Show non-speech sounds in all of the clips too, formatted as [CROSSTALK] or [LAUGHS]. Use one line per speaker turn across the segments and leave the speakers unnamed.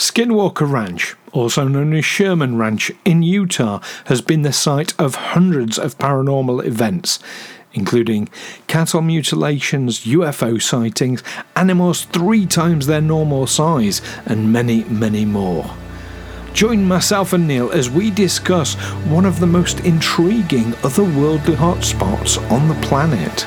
Skinwalker Ranch, also known as Sherman Ranch in Utah, has been the site of hundreds of paranormal events, including cattle mutilations, UFO sightings, animals three times their normal size, and many, many more. Join myself and Neil as we discuss one of the most intriguing otherworldly hotspots on the planet.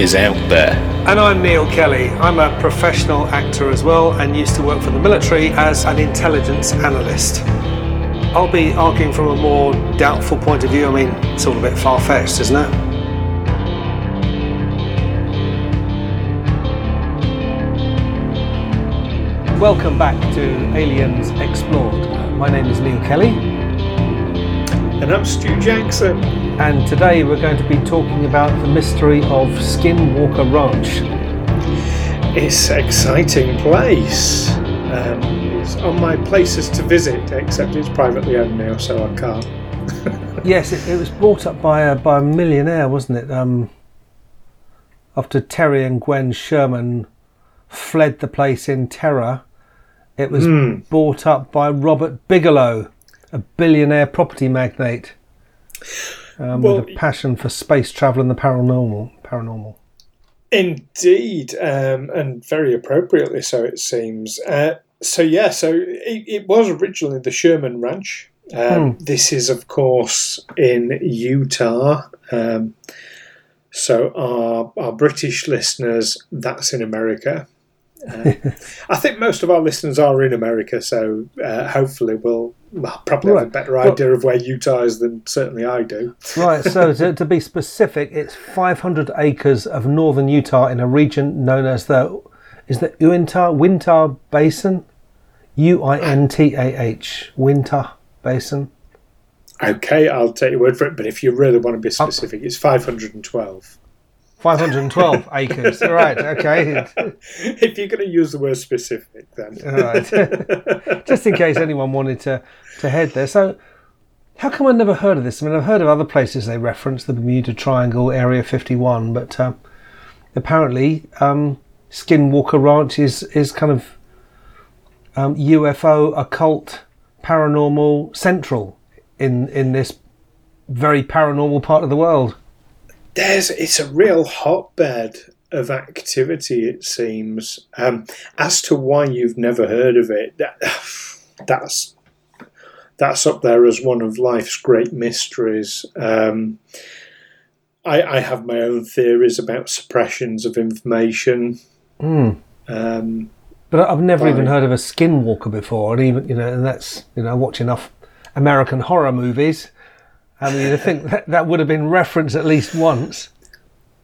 is out there.
And I'm Neil Kelly. I'm a professional actor as well and used to work for the military as an intelligence analyst. I'll be arguing from a more doubtful point of view. I mean, it's all a bit far fetched, isn't it? Welcome back to Aliens Explored. My name is Neil Kelly.
And I'm Stu Jackson.
And today we're going to be talking about the mystery of Skinwalker Ranch.
It's an exciting place. Um, it's on my places to visit, except it's privately owned now, so I can't. [LAUGHS]
yes, it, it, was bought up by a, by a millionaire, wasn't it? Um, after Terry and Gwen Sherman fled the place in terror, it was mm. bought up by Robert Bigelow, a billionaire property magnate um, well, with a passion for space travel and the paranormal. Paranormal.
Indeed, um, and very appropriately so, it seems. Uh, so yeah, so it, it, was originally the Sherman Ranch. Um, hmm. This is, of course, in Utah. Um, so our our British listeners, that's in America. Uh, [LAUGHS] I think most of our listeners are in America, so uh, hopefully we'll, we'll probably right. have a better idea well, of where Utah is than certainly I do.
right. So [LAUGHS] to, to, be specific, it's 500 acres of northern Utah in a region known as the is the Uintah Uintah Basin, U I N T A H Uintah Basin.
Okay, I'll take your word for it. But if you really want to be oh. specific, it's 512.
512 [LAUGHS] acres. All right, okay. [LAUGHS]
if you're going to use the word specific, then.
All right. [LAUGHS] Just in case anyone wanted to, to head there. So, how come I've never heard of this? I mean, I've heard of other places they reference, the Bermuda Triangle, Area 51, but uh, apparently um, Skinwalker Ranch is, is kind of um, UFO, occult, paranormal central in, in this very paranormal part of the world
there's it's a real hotbed of activity. It seems. Um, as to why you've never heard of it, that, [SIGHS] that's that's up there as one of life's great mysteries. Um, I, I, have my own theories about suppressions of information.
Mm. Um, but I've never by, even heard of a skinwalker before, and even you know, and that's you know, I watch enough American horror movies I mean, I think that, that would have been referenced at least once.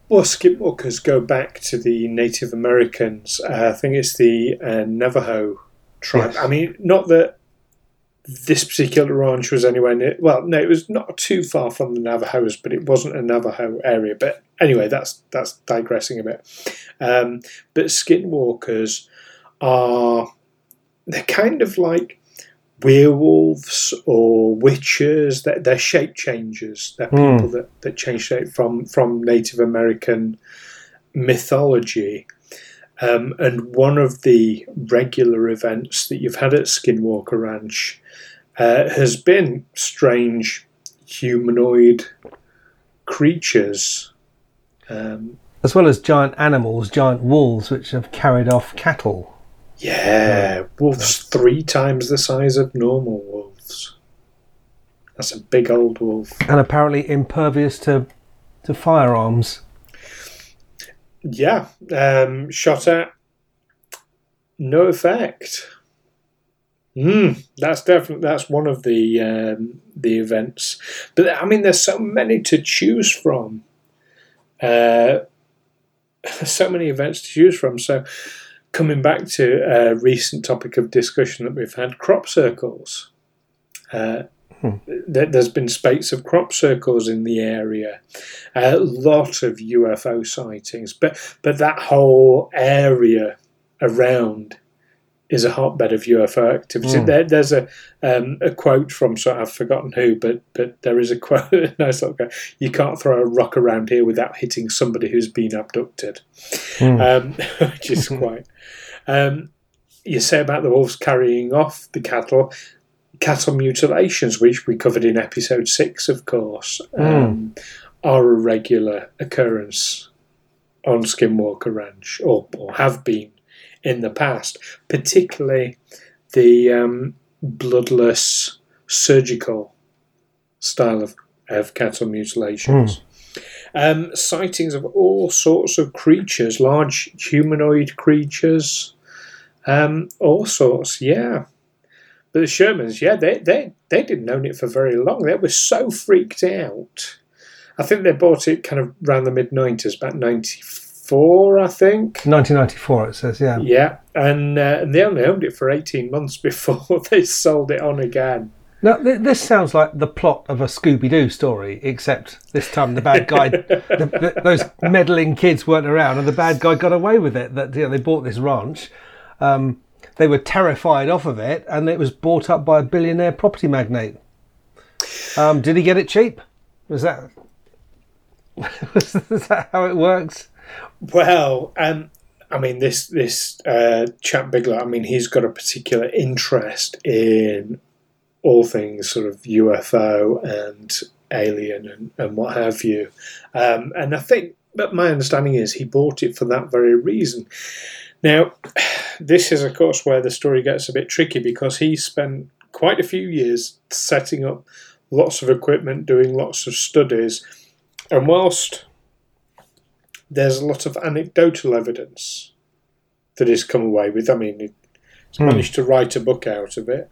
Well, skinwalkers go back to the Native Americans. Uh, I think it's the uh, Navajo tribe. Yes. I mean, not that this particular ranch was anywhere near. Well, no, it was not too far from the Navajos, but it wasn't a Navajo area. But anyway, that's that's digressing a bit. Um, but skinwalkers are they're kind of like werewolves or witches. They're, they're shape changers. They're hmm. people mm. that, that change shape from, from Native American mythology. Um, and one of the regular events that you've had at Skinwalker Ranch uh, has been strange humanoid creatures. Um,
as well as giant animals, giant wolves, which have carried off cattle.
Yeah, wolves three times the size of normal wolves. That's a big old wolf.
And apparently impervious to to firearms.
yeah, um, shot at, no effect. Mm, that's definitely that's one of the um, the events, but I mean, there's so many to choose from. Uh, [LAUGHS] so many events to choose from. So, coming back to a recent topic of discussion that we've had, crop circles. Uh, hmm. There's been spates of crop circles in the area, a lot of UFO sightings, but but that whole area around is a hotbed of UFO activity. Mm. There, there's a um, a quote from so I've forgotten who, but but there is a quote. nice little quote. You can't throw a rock around here without hitting somebody who's been abducted, mm. um, [LAUGHS] which is [LAUGHS] quite. Um, you say about the wolves carrying off the cattle, cattle mutilations, which we covered in episode six, of course, mm. are a regular occurrence on Skinwalker Ranch, or, or have been in the past, particularly the um, bloodless surgical style of, of cattle mutilations. Mm. Um, sightings of all sorts of creatures, large humanoid creatures, um, all sorts, yeah. But the Shermans, yeah, they, they, they didn't own it for very long. They were so freaked out. I think they bought it kind of around the mid 90s, about 94 four, I think.
1994, it says, yeah.
Yeah, and, uh, and they only owned it for 18 months [LAUGHS] before they sold it on again.
Now, th- this sounds like the plot of a Scooby Doo story, except this time the bad guy, [LAUGHS] the, the, those meddling kids weren't around, and the bad guy got away with it. That you know, they bought this ranch, um, they were terrified off of it, and it was bought up by a billionaire property magnate. Um, did he get it cheap? Was that [LAUGHS] was that how it works?
Well, um, I mean, this this uh, chap Bigelow. I mean, he's got a particular interest in all things sort of UFO and alien and, and what have you. Um, and I think, but my understanding is he bought it for that very reason. Now, [SIGHS] this is of course where the story gets a bit tricky because he spent quite a few years setting up lots of equipment, doing lots of studies, and whilst there's a lot of anecdotal evidence that he's come away with. I mean, he's mm. managed to write a book out of it.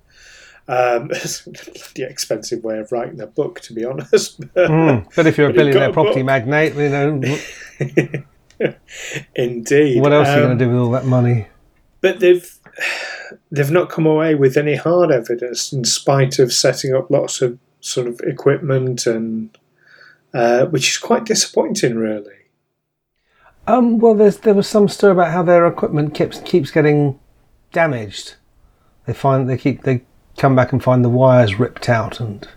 Um, [LAUGHS] it's a bloody expensive way of writing a book, to be honest. [LAUGHS]
mm. But if you're a billionaire property magnate, you know. [LAUGHS]
Indeed.
What else um, are you going to do with all that money?
But they've they've not come away with any hard evidence, in spite of setting up lots of sort of equipment and uh, which is quite disappointing, really.
Um, well, there's there was some stir about how their equipment keeps keeps getting damaged. They find they keep they come back and find the wires ripped out and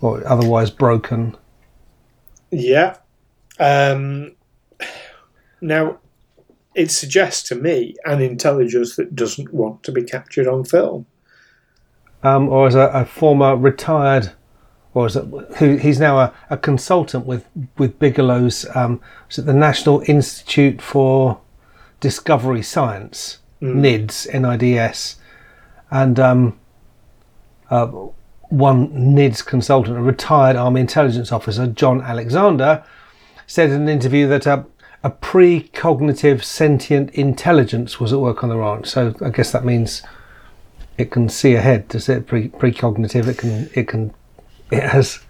or otherwise broken.
Yeah. Um, now, it suggests to me an intelligence that doesn't want to be captured on film.
Um, or as a, a former retired or is it, who he's now a, a consultant with with Bigelow's um, the National Institute for Discovery Science mm. NIDS NIDS and um, uh, one NIDS consultant, a retired Army intelligence officer, John Alexander, said in an interview that uh, a precognitive sentient intelligence was at work on the ranch. So I guess that means it can see ahead. Does it pre precognitive? It can it can it has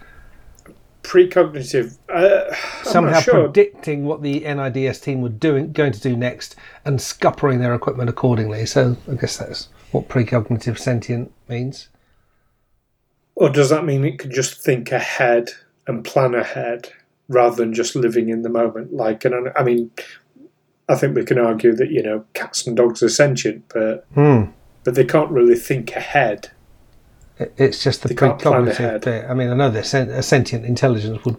precognitive uh,
somehow
sure.
predicting what the NIDS team were doing going to do next and scuppering their equipment accordingly. So I guess that's what precognitive sentient means.
Or does that mean it can just think ahead and plan ahead rather than just living in the moment? Like, and I mean, I think we can argue that you know cats and dogs are sentient, but
hmm.
but they can't really think ahead.
It's just the precognitive bit. I mean, I know that a sentient intelligence would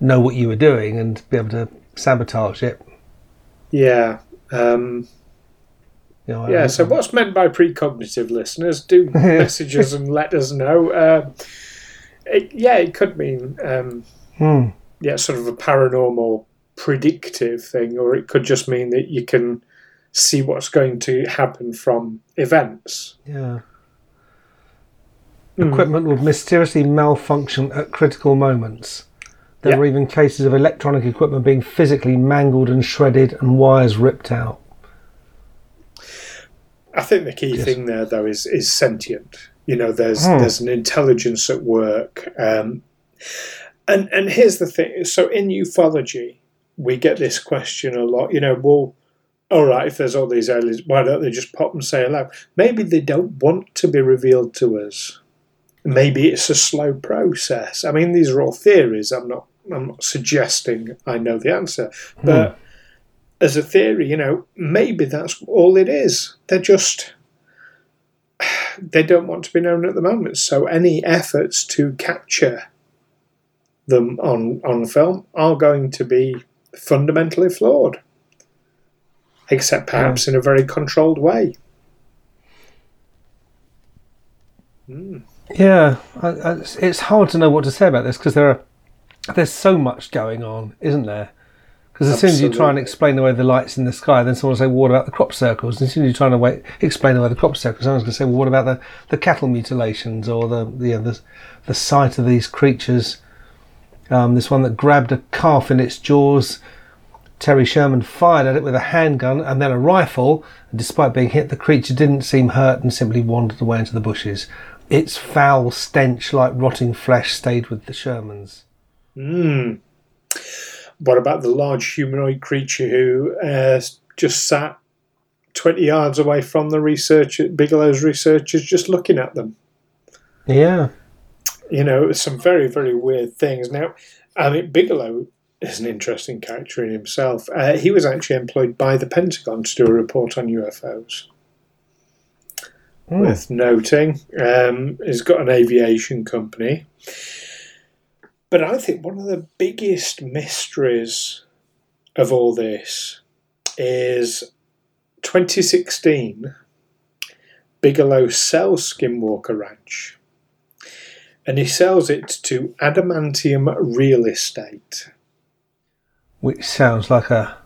know what you were doing and be able to sabotage it.
Yeah. Um, you know, yeah. So, what's meant by precognitive listeners? Do [LAUGHS] messages and let us know. Uh, it, yeah, it could mean um,
hmm.
yeah, sort of a paranormal predictive thing, or it could just mean that you can see what's going to happen from events.
Yeah. Mm. Equipment would mysteriously malfunction at critical moments. There were even cases of electronic equipment being physically mangled and shredded and wires ripped out.
I think the key
Yes.
thing there, though, is is sentient. You know, there's
Hmm.
there's an intelligence at work, um, and and here's the thing. So in ufology, we get this question a lot. You know, well, all right, if there's all these aliens, why don't they just pop and say hello? Maybe they don't want to be revealed to us. Maybe it's a slow process. I mean, these are all theories. I'm not I'm not suggesting I know the answer, hmm. but as a theory, you know, maybe that's all it is. They're just they don't want to be known at the moment. So any efforts to capture them on on film are going to be fundamentally flawed, except perhaps in a very controlled way. Hmm.
Yeah, I, I, it's- hard to know what to say about this because there are there's so much going on, isn't there? Because as soon as you try and
Absolutely.
explain away the lights in the sky, then someone will say, well, "What about the crop circles?" And as soon as you're trying to wait, explain away the crop circles, someone's going to say, "Well, what about the, the cattle mutilations or the the, the the sight of these creatures?" Um, this one that grabbed a calf in its jaws. Terry Sherman fired at it with a handgun and then a rifle, and despite being hit, the creature didn't seem hurt and simply wandered away into the bushes. Its foul stench, like rotting flesh, stayed with the Shermans.
Hmm. What about the large humanoid creature who uh, just sat 20 yards away from the research Bigelow's researchers just looking at them?
Yeah.
You know, some very, very weird things. Now, I mean, Bigelow is an interesting character in himself. Uh, he was actually employed by the Pentagon to do a report on UFOs.
Mm.
Worth noting, um, he's got an aviation company. But I think one of the biggest mysteries of all this is 2016. Bigelow sells Skinwalker Ranch, and he sells it to Adamantium Real Estate.
Which sounds like a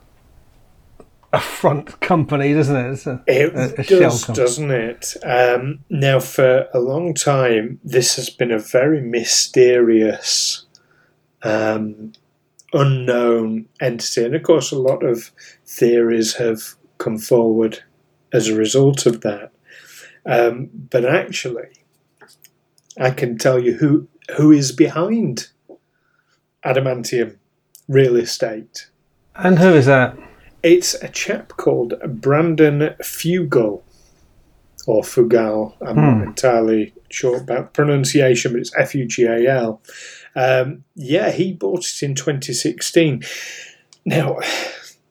a front company, doesn't it? It's a,
It
a- a
does, doesn't it? Um, now, for a long time, this has been a very mysterious, um, unknown entity. And of course, a lot of theories have come forward as a result of that. Um, but actually, I can tell you who who is behind Adamantium Real Estate.
And who is that?
It's a chap called Brandon Fugal, or Fugal. I'm
Hmm.
not entirely sure about pronunciation, but it's F U G A L. Um, yeah, he bought it in 2016. Now,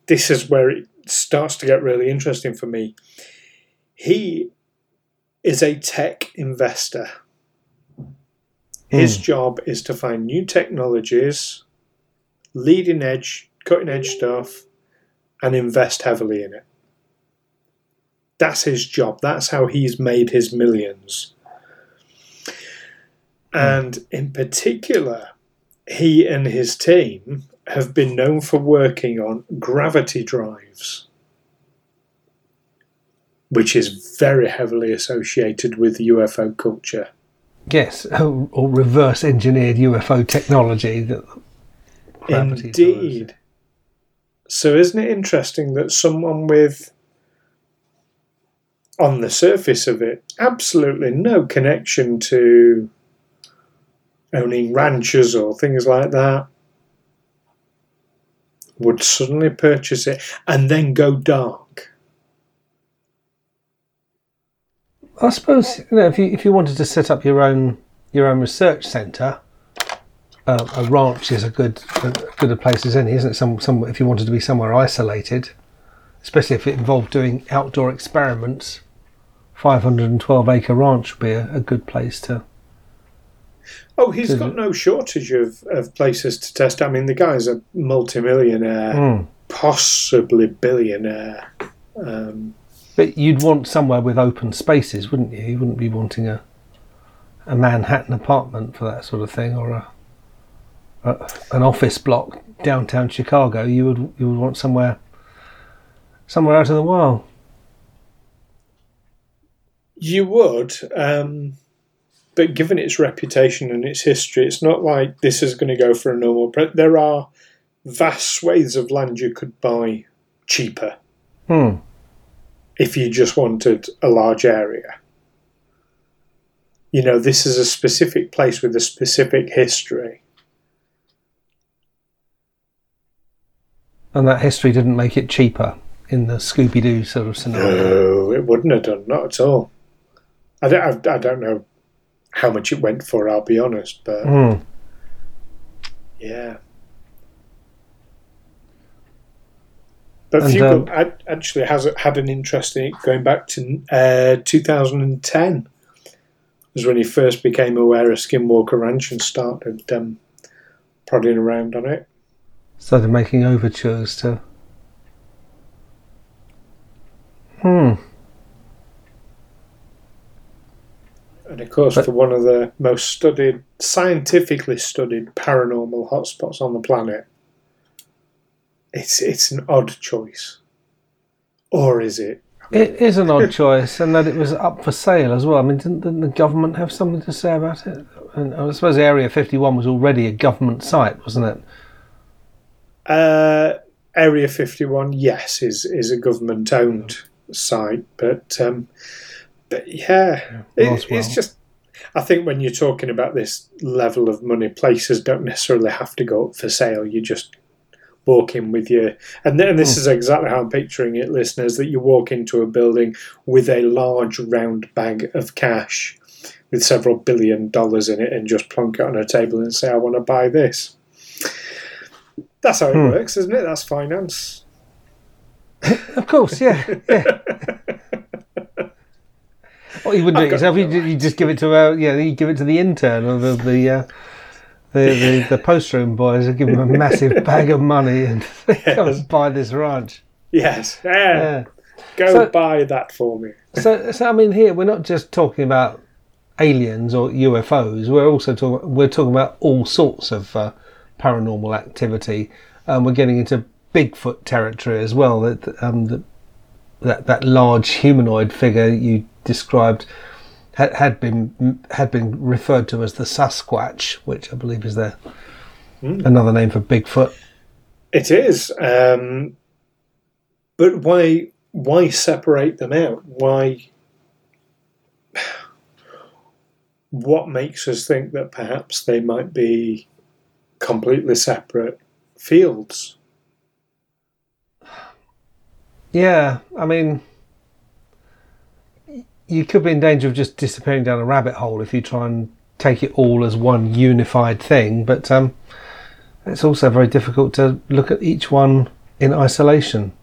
this is where it starts to get really interesting for me. He is a tech investor. His
Hmm.
job is to find new technologies, leading edge, cutting edge stuff, and invest heavily in it. That's his job. That's how he's made his millions. Hmm. And in particular, he and his team have been known for working on gravity drives, which is very heavily associated with UFO culture.
Yes, or reverse engineered UFO technology. Drives.
So, isn't it interesting that someone with, on the surface of it, absolutely no connection to owning ranches or things like that, would suddenly purchase it and then go dark?
I suppose you know if you if you wanted to set up your own your own research centre, a ranch is a good a good a place as any, isn't it? Some some if you wanted to be somewhere isolated, especially if it involved doing outdoor experiments, five hundred and twelve acre ranch would be a, a good place to.
Oh, he's got no shortage of, of places to test. I mean, the guy's a multimillionaire,
Mm.
possibly billionaire. Um,
But you'd want somewhere with open spaces, wouldn't you? You wouldn't be wanting a a Manhattan apartment for that sort of thing, or a, a an office block downtown Chicago. You would you would want somewhere somewhere out in the wild.
You would. Um, but given its reputation and its history, it's not like this is going to go for a normal. Pre- there are vast swathes of land you could buy cheaper
Hmm.
if you just wanted a large area. You know, this is a specific place with a specific history.
And that history didn't make it cheaper in the Scooby Doo sort of scenario.
No, it wouldn't have done, not at all. I don't, I, I don't know how much it went for, I'll be honest, but
Hmm.
yeah. But
And,
Fugal
um,
actually has had an interest in it going back to uh, 2010. Was when he first became aware of Skinwalker Ranch and started um, prodding around on it.
Started making overtures to. Hmm.
And of course,
But-
for one of the most studied, scientifically studied paranormal hotspots on the planet, it's it's an odd choice, or is it?
It is an odd choice, and that it was up for sale as well. I mean, didn't, didn't the government have something to say about it? And I suppose Area 51 was already a government site, wasn't it?
Uh, Area Fifty One, yes, is is a government owned site, but um, but yeah, it-
Roswell.
it's just. I think when you're talking about this level of money, places don't necessarily have to go up for sale. You just walk in with your, and then this
Hmm.
is exactly how I'm picturing it, listeners. That you walk into a building with a large round bag of cash with several billion dollars in it, and just plonk it on a table and say, "I want to buy this." That's how it
Hmm.
works, isn't it? That's finance.
Of course, yeah. yeah. Well, you wouldn't do it
I've got
yourself. You, you just give it to uh, yeah, you give it to the intern or the the uh, the, the, the post room boys. and give them a massive [LAUGHS] bag of money and [LAUGHS]
Yes.
and buy this ranch.
Yes. Yeah.
Yeah.
Go
So-
buy that for me.
So, so I mean, here we're not just talking about aliens or UFOs. We're also talking. We're talking about all sorts of uh, paranormal activity. Um, we're getting into Bigfoot territory as well. That um, that that that large humanoid figure you described had, had been had been referred to as the Sasquatch, which I believe is their another name for Bigfoot.
It is. Um, but why? Why separate them out? Why? [SIGHS] What makes us think that perhaps they might be completely separate fields?
Yeah, I mean, you could be in danger of just disappearing down a rabbit hole if you try and take it all as one unified thing. But um, it's also very difficult to look at each one in isolation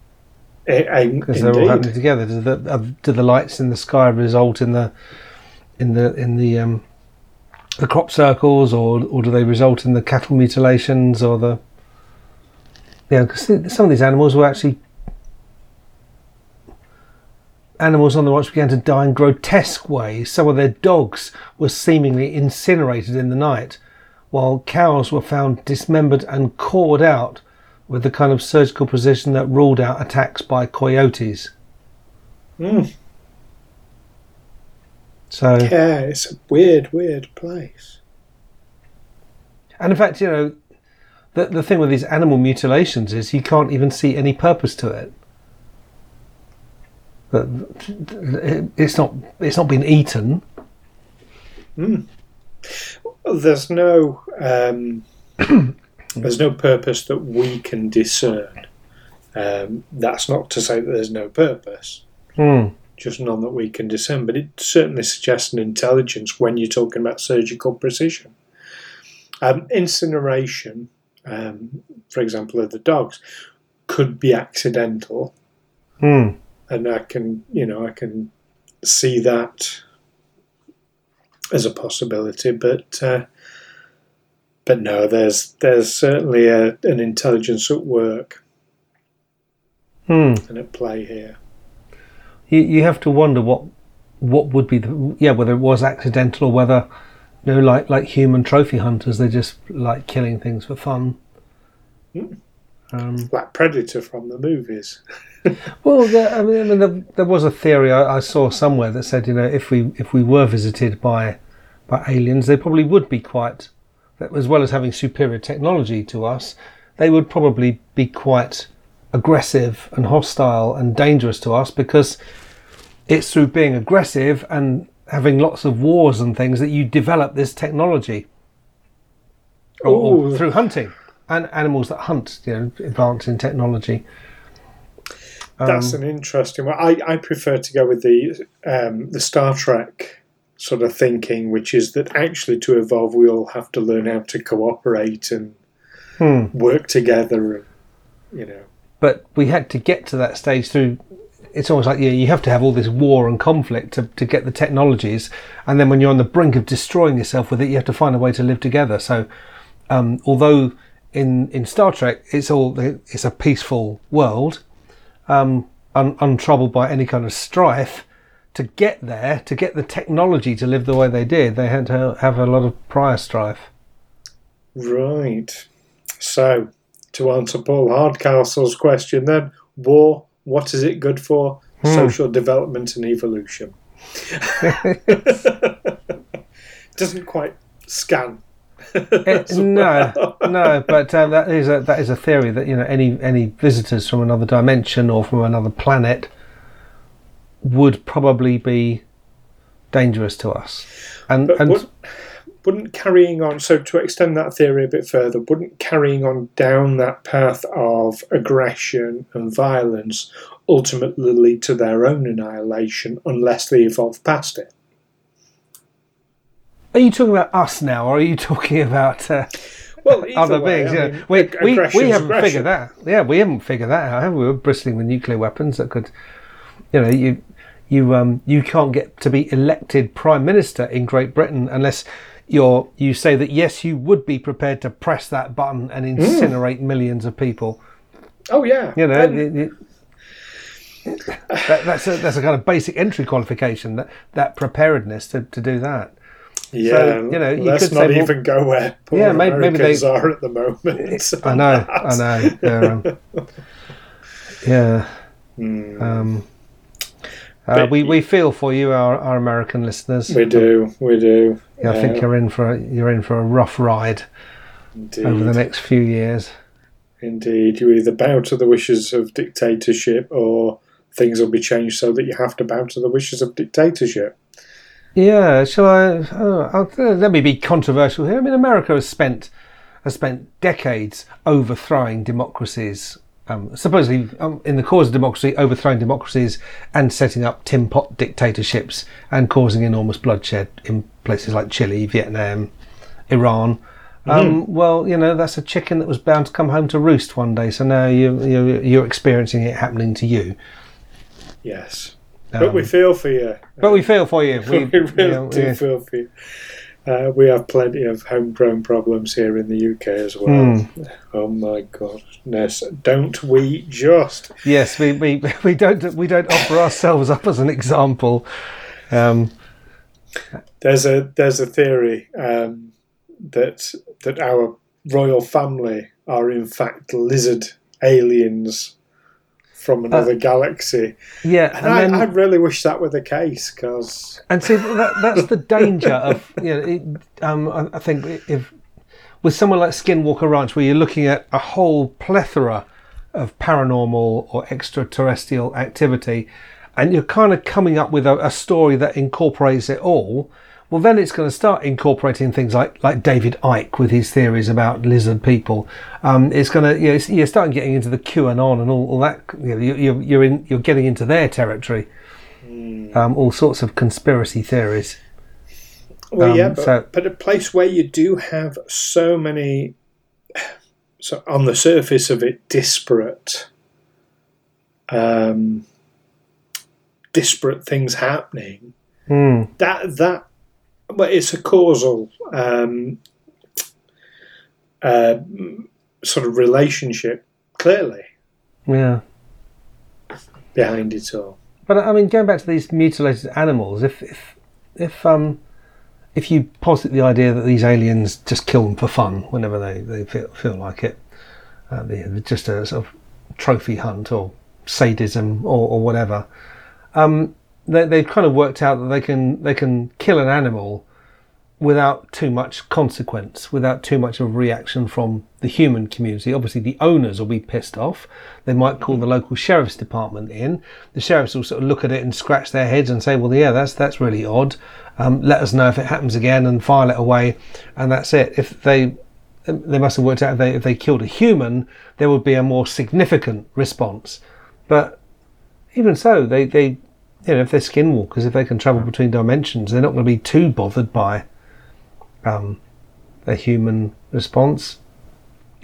because they're all happening together. Do the uh, do the lights in the sky result in the in the in the um, the crop circles, or or do they result in the cattle mutilations, or the yeah? Because some of these animals were actually animals on the ranch began to die in grotesque ways. Some of their dogs were seemingly incinerated in the night, while cows were found dismembered and cawed out with the kind of surgical precision that ruled out attacks by coyotes.
Mm.
So,
Yeah, it's a weird, weird place.
and in fact, you know, the the thing with these animal mutilations is you can't even see any purpose to it. It's not it's not been eaten.
There's no um, [CLEARS THROAT] there's no purpose that we can discern. Um, that's not to say that there's no purpose,
Hmm.
Just none that we can discern. But it certainly suggests an intelligence when you're talking about surgical precision. Um, incineration, um, for example, of the dogs, could be accidental,
Hmm.
and I can, you know, I can see that as a possibility. But uh, but no, there's there's certainly a, an intelligence at work
Hmm.
and at play here.
You you have to wonder what what would be the yeah whether it was accidental or whether you know like like human trophy hunters they're just like killing things for fun.
Hmm.
Um,
Like Predator from the movies. [LAUGHS]
Well, there, I mean, I mean there, there was a theory I, I saw somewhere that said, you know, if we if we were visited by by aliens, they probably would be quite, as well as having superior technology to us, they would probably be quite aggressive and hostile and dangerous to us because it's through being aggressive and having lots of wars and things that you develop this technology. Or, or through hunting and animals that hunt, you know, advance in technology.
That's um, an interesting one. I, I prefer to go with the um, the Star Trek sort of thinking, which is that actually to evolve, we all have to learn how to cooperate and hmm. work together. And, you know,
but we had to get to that stage through. It's almost like yeah, you have to have all this war and conflict to, to get the technologies, and then when you're on the brink of destroying yourself with it, you have to find a way to live together. So, um, although in in Star Trek it's all it's a peaceful world, um, un, untroubled by any kind of strife, to get there, to get the technology to live the way they did, they had to have a lot of prior strife.
Right. So, to answer Paul Hardcastle's question, then, war, what is it good for? Hmm. Social development and evolution. [LAUGHS] Doesn't quite scan [LAUGHS]
it, no, no, but uh, that is a that is a theory that you know any any visitors from another dimension or from another planet would probably be dangerous to us, and but and.
Would, wouldn't carrying on so to extend that theory a bit further wouldn't carrying on down that path of aggression and violence ultimately lead to their own annihilation unless they evolve past it
are you talking about us now, or are you talking about uh,
well, [LAUGHS]
other
way,
beings? I mean, we, we, we haven't aggression. figured that. Yeah, we haven't figured that out. We were bristling with nuclear weapons that could, you know, you you um you can't get to be elected prime minister in Great Britain unless you're you say that yes, you would be prepared to press that button and hmm. incinerate mm. millions of people.
Oh yeah,
you know. it, it, that, that's a that's a kind of basic entry qualification that that preparedness to, to do that.
Yeah, so, you know, you let's not say, even well, go where poor yeah, maybe, maybe they are at the moment. [LAUGHS]
I know, I know. Yeah, um, [LAUGHS] yeah. Mm. Um, uh, we we feel for you, our, our American listeners.
We do, we do.
Yeah, I think you're in for a, you're in for a rough ride Indeed. over the next few years.
Indeed, you either bow to the wishes of dictatorship, or things will be changed so that you have to bow to the wishes of dictatorship.
Yeah, shall I? Oh, let me be controversial here. I mean, America has spent has spent decades overthrowing democracies. Um, supposedly, um, in the cause of democracy, overthrowing democracies and setting up tin pot dictatorships and causing enormous bloodshed in places like Chile, Vietnam, Iran. Um, mm-hmm. Well, you know that's a chicken that was bound to come home to roost one day. So now you, you you're experiencing it happening to you.
Yes. Um, but we feel for you.
But we feel for you. [LAUGHS]
We, we really you know, do yeah. feel for you. Uh, we have plenty of homegrown problems here in the UK as well. Mm. Oh my goodness! Don't we just?
Yes, we, we, we don't we don't offer ourselves up as an example. Um,
there's a there's a theory um, that that our royal family are in fact lizard aliens from uh, another uh, galaxy.
Yeah,
and, and I, then, I, really wish that were the case because.
And see, that, that's the danger of [LAUGHS] you know. It, um, I, I think if with someone like Skinwalker Ranch, where you're looking at a whole plethora of paranormal or extraterrestrial activity, and you're kind of coming up with a, a story that incorporates it all well, then it's going to start incorporating things like like David Icke with his theories about lizard people. Um, it's going to you know, you're starting getting into the QAnon and all, all that. You know, you're you're in you're getting into their territory. Mm. Um, all sorts of conspiracy theories.
Well, um, yeah, but, so, but a place where you do have so many, [SIGHS] so on the surface of it, disparate, um, disparate things happening.
Mm.
That that well, it's a causal um, uh, sort of relationship, clearly.
Yeah.
Behind it all.
But I mean, going back to these mutilated animals, if if if um if you posit the idea that these aliens just kill them for fun whenever they, they feel feel like it, uh, they're just a sort of trophy hunt or sadism or, or whatever. Um, they, they've kind of worked out that they can they can kill an animal without too much consequence, without too much of a reaction from the human community. Obviously, the owners will be pissed off. They might call the local sheriff's department in. The sheriffs will sort of look at it and scratch their heads and say, "Well, yeah, that's that's really odd. Um, let us know if it happens again and file it away." And that's it. If they they must have worked out if they if they killed a human, there would be a more significant response. But even so, they they you know if they're skinwalkers, if they can travel between dimensions, they're not going to be too bothered by um, a human response.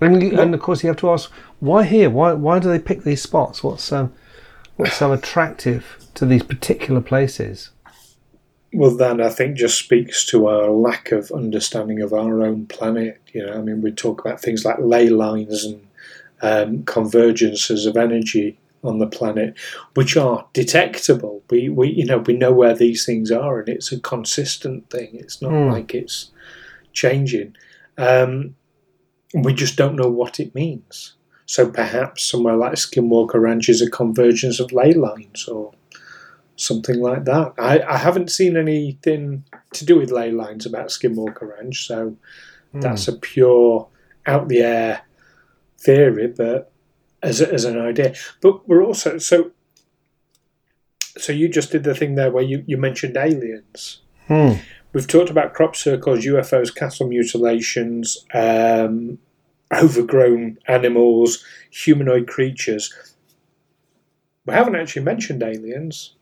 And, and of course, you have to ask why here? Why why do they pick these spots? What's um, what's so attractive to these particular places?
Well, that I think just speaks to our lack of understanding of our own planet. You know, I mean, we talk about things like ley lines and um, convergences of energy on the planet, which are detectable. We, we, you know, we know where these things are, and it's a consistent thing. It's not mm. like it's changing. Um, we just don't know what it means. So perhaps somewhere like Skinwalker Ranch is a convergence of ley lines or something like that. I, I haven't seen anything to do with ley lines about Skinwalker Ranch, so mm. that's a pure out the air theory, but as, as an idea. But we're also so so you just did the thing there where you, you mentioned aliens.
Hmm.
We've talked about crop circles, UFOs, cattle mutilations, um, overgrown animals, humanoid creatures. We haven't actually mentioned aliens.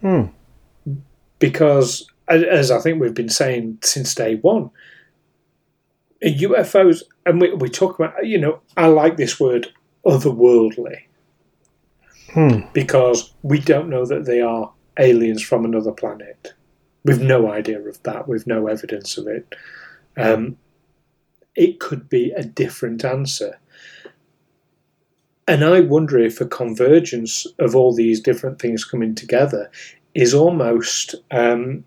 Hmm.
Because, as I think we've been saying since day one, UFOs, and we, we talk about, you know, I like this word otherworldly.
Hmm.
Because we don't know that they are aliens from another planet. We've no idea of that. We've no evidence of it. Um, it could be a different answer. And I wonder if a convergence of all these different things coming together is almost um,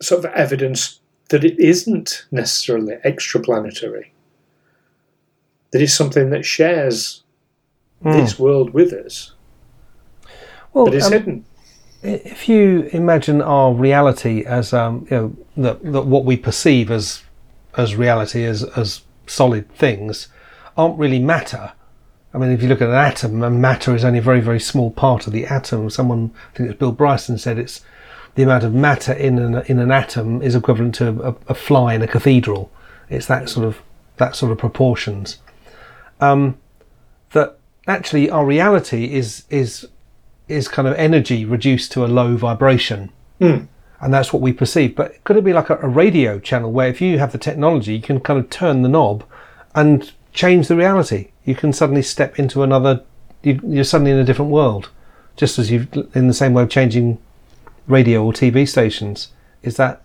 sort of evidence that it isn't necessarily extraplanetary. That it's something that shares mm. this world with us. Well, but it's um, hidden
if you imagine our reality as um, you know that, that what we perceive as as reality as as solid things aren't really matter. I mean, if you look at an atom, and matter is only a very very small part of the atom. Someone, I think it was Bill Bryson, said it's the amount of matter in an in an atom is equivalent to a, a fly in a cathedral. It's that sort of that sort of proportions. Um, that actually our reality is is is kind of energy reduced to a low vibration.
Mm.
And that's what we perceive. But could it be like a, a, radio channel where if you have the technology, you can kind of turn the knob and change the reality? You can suddenly step into another, you, you're suddenly in a different world. Just as you've, in the same way of changing radio or TV stations. Is that,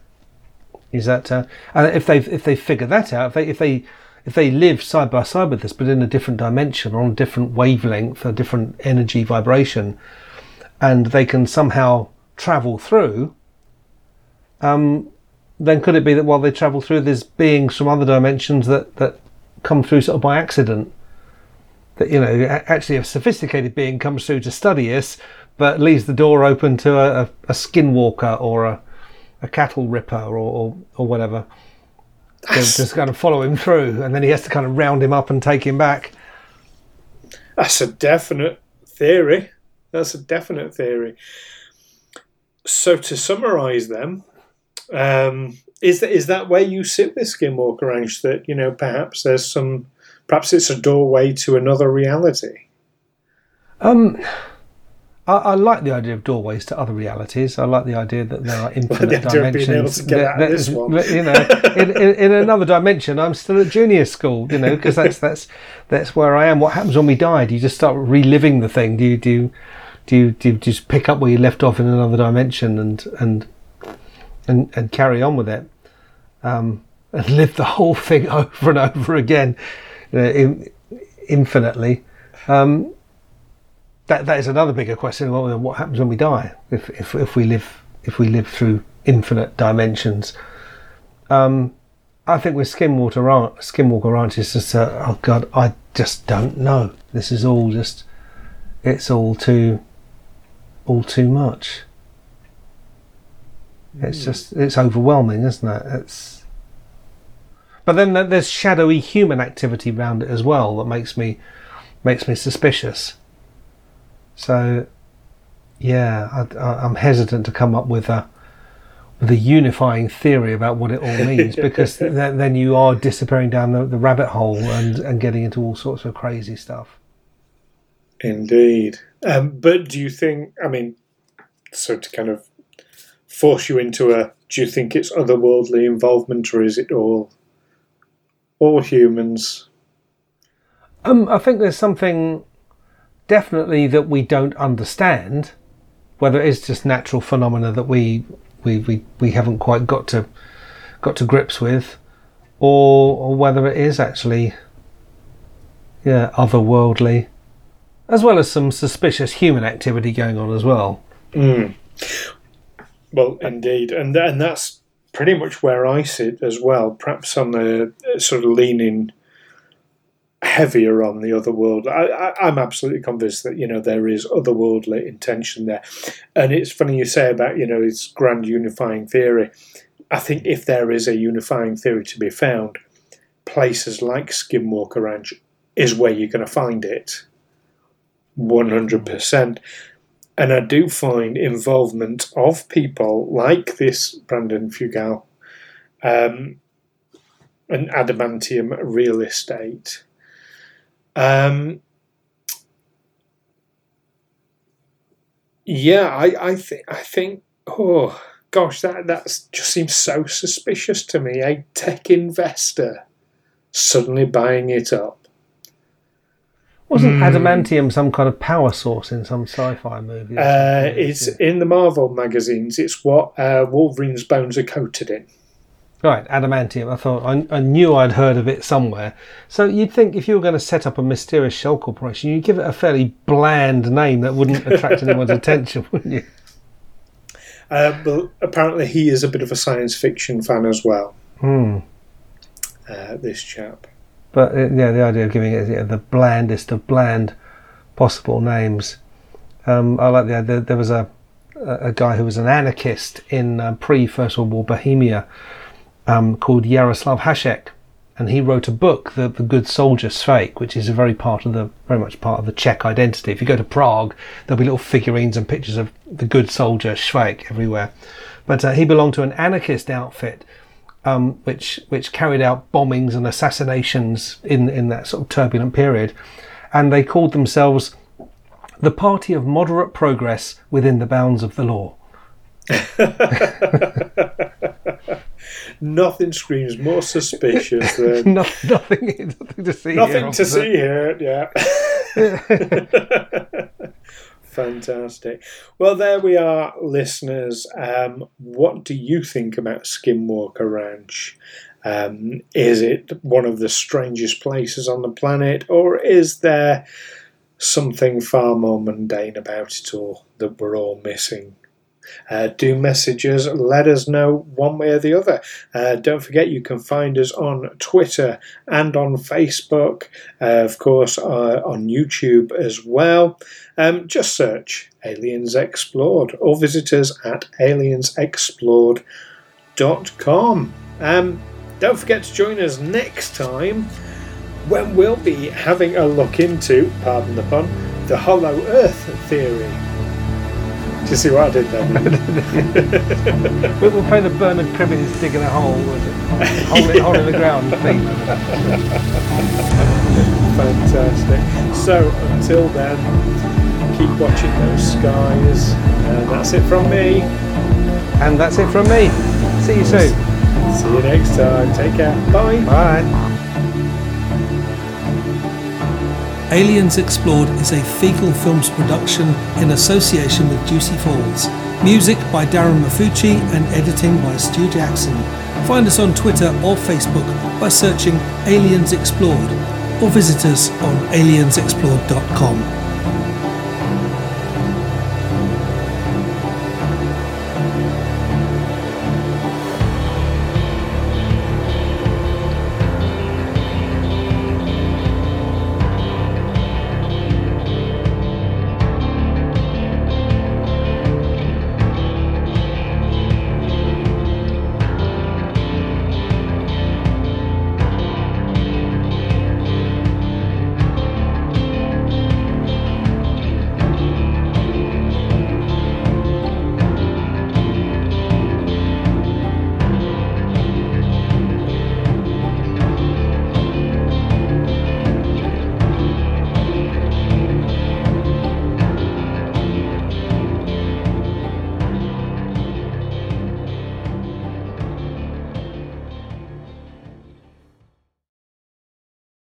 is that, uh, and if they if they figure that out, if they, if they, if they live side by side with us, but in a different dimension, or on a different wavelength, a different energy vibration, and they can somehow travel through, um, then could it be that while they travel through, there's beings from other dimensions that, that come through sort of by accident? That, you know, actually a sophisticated being comes through to study us, but leaves the door open to a, a, skinwalker or a, a cattle ripper or, or, or whatever. That's, just kind of follow him through, and then he has to kind of round him up and take him back.
That's a definite theory. That's a definite theory. So to summarise them, um, is that is that where you sit with Skinwalker Ranch? That you know perhaps there's some, perhaps it's a doorway to another reality.
Um, I, I, like the idea of doorways to other realities. I like the idea that there are [LAUGHS] infinite dimensions. You know, in, in, in, another dimension, I'm still at junior school. You know, because that's that's that's where I am. What happens when we die? Do you just start reliving the thing? Do you do? do you, do you just pick up where you left off in another dimension and and and, and carry on with it um, and [LAUGHS] live the whole thing [LAUGHS] over and over again you know, in, infinitely um, that that is another bigger question well, what happens when we die if, if, if we live if we live through infinite dimensions um, I think with Skinwalker Ranch, Skinwalker Ranch is just uh, oh god I just don't know this is all just it's all too all too much. It's just it's overwhelming, isn't it? It's but then there's shadowy human activity around it as well that makes me makes me suspicious. So, yeah, I, am hesitant to come up with a with a unifying theory about what it all [LAUGHS] means because th- then you are disappearing down the, the rabbit hole and, and getting into all sorts of crazy stuff.
Indeed. Um, but do you think, I mean, so to kind of force you into a, do you think it's otherworldly involvement or is it all all humans?
Um, I think there's something definitely that we don't understand, whether it is just natural phenomena that we we, we, we haven't quite got to got to grips with, or or whether it is actually yeah otherworldly, as well as some suspicious human activity going on as well.
Mm. Well, indeed, and and that's pretty much where I sit as well. Perhaps on the sort of leaning heavier on the other world. I, am absolutely convinced that you know there is otherworldly intention there, and it's funny you say about you know it's grand unifying theory. I think if there is a unifying theory to be found, places like Skinwalker Ranch is where you're going to find it. One hundred percent. And I do find involvement of people like this Brandon Fugal um, and adamantium real estate um, yeah, I, I think I think oh gosh, that that just seems so suspicious to me. A tech investor suddenly buying it up.
Wasn't mm. adamantium some kind of power source in some sci-fi movie?
Uh, it's in the Marvel magazines. It's what uh, Wolverine's bones are coated in.
Right, adamantium. I thought I, I, knew I'd heard of it somewhere. So you'd think if you were going to set up a mysterious shell corporation, you'd give it a fairly bland name that wouldn't [LAUGHS] attract anyone's attention, wouldn't you?
Uh, but apparently, he is a bit of a science fiction fan as well.
Hmm.
Uh, this chap.
But uh, yeah, the idea of giving it you know, the blandest of bland possible names. Um, I like the idea. There was a a guy who was an anarchist in uh, pre First World War Bohemia um, called Yaroslav Hasek, and he wrote a book, the, the Good Soldier Sveik, which is a very part of the very much part of the Czech identity. If you go to Prague, there'll be little figurines and pictures of the Good Soldier Sveik everywhere. But uh, he belonged to an anarchist outfit, um, which which carried out bombings and assassinations in in that sort of turbulent period, and they called themselves the Party of Moderate Progress within the bounds of the law. [LAUGHS] [LAUGHS]
nothing screams more suspicious than [LAUGHS]
no, nothing. Nothing to see.
Nothing here, to see here. Yeah. [LAUGHS] Fantastic. Well, there we are, listeners. Um, what do you think about Skinwalker Ranch? Um, is it one of the strangest places on the planet, or is there something far more mundane about it all that we're all missing? Uh, do messages, let us know one way or the other. Uh, don't forget you can find us on Twitter and on Facebook, uh, of course, uh, on YouTube as well. Um, just search Aliens Explored or visit us at aliensexplored.com. Um, don't forget to join us next time when we'll be having a look into, pardon the pun, the hollow earth theory. Do you see what I did there?
we'll, we'll play the Bernard Cribbins digging a hole, hole, in, hole in the ground theme.
Fantastic. So until then, keep watching those skies. And that's it from me.
And that's it from me. See you soon.
See you next time. Take care. Bye.
Bye.
Aliens Explored is a Feegle Films production in association with Juicy Falls. Music by Darren Maffucci and editing by Stu Jackson. Find us on Twitter or Facebook by searching Aliens Explored or visit us on aliensexplored.com.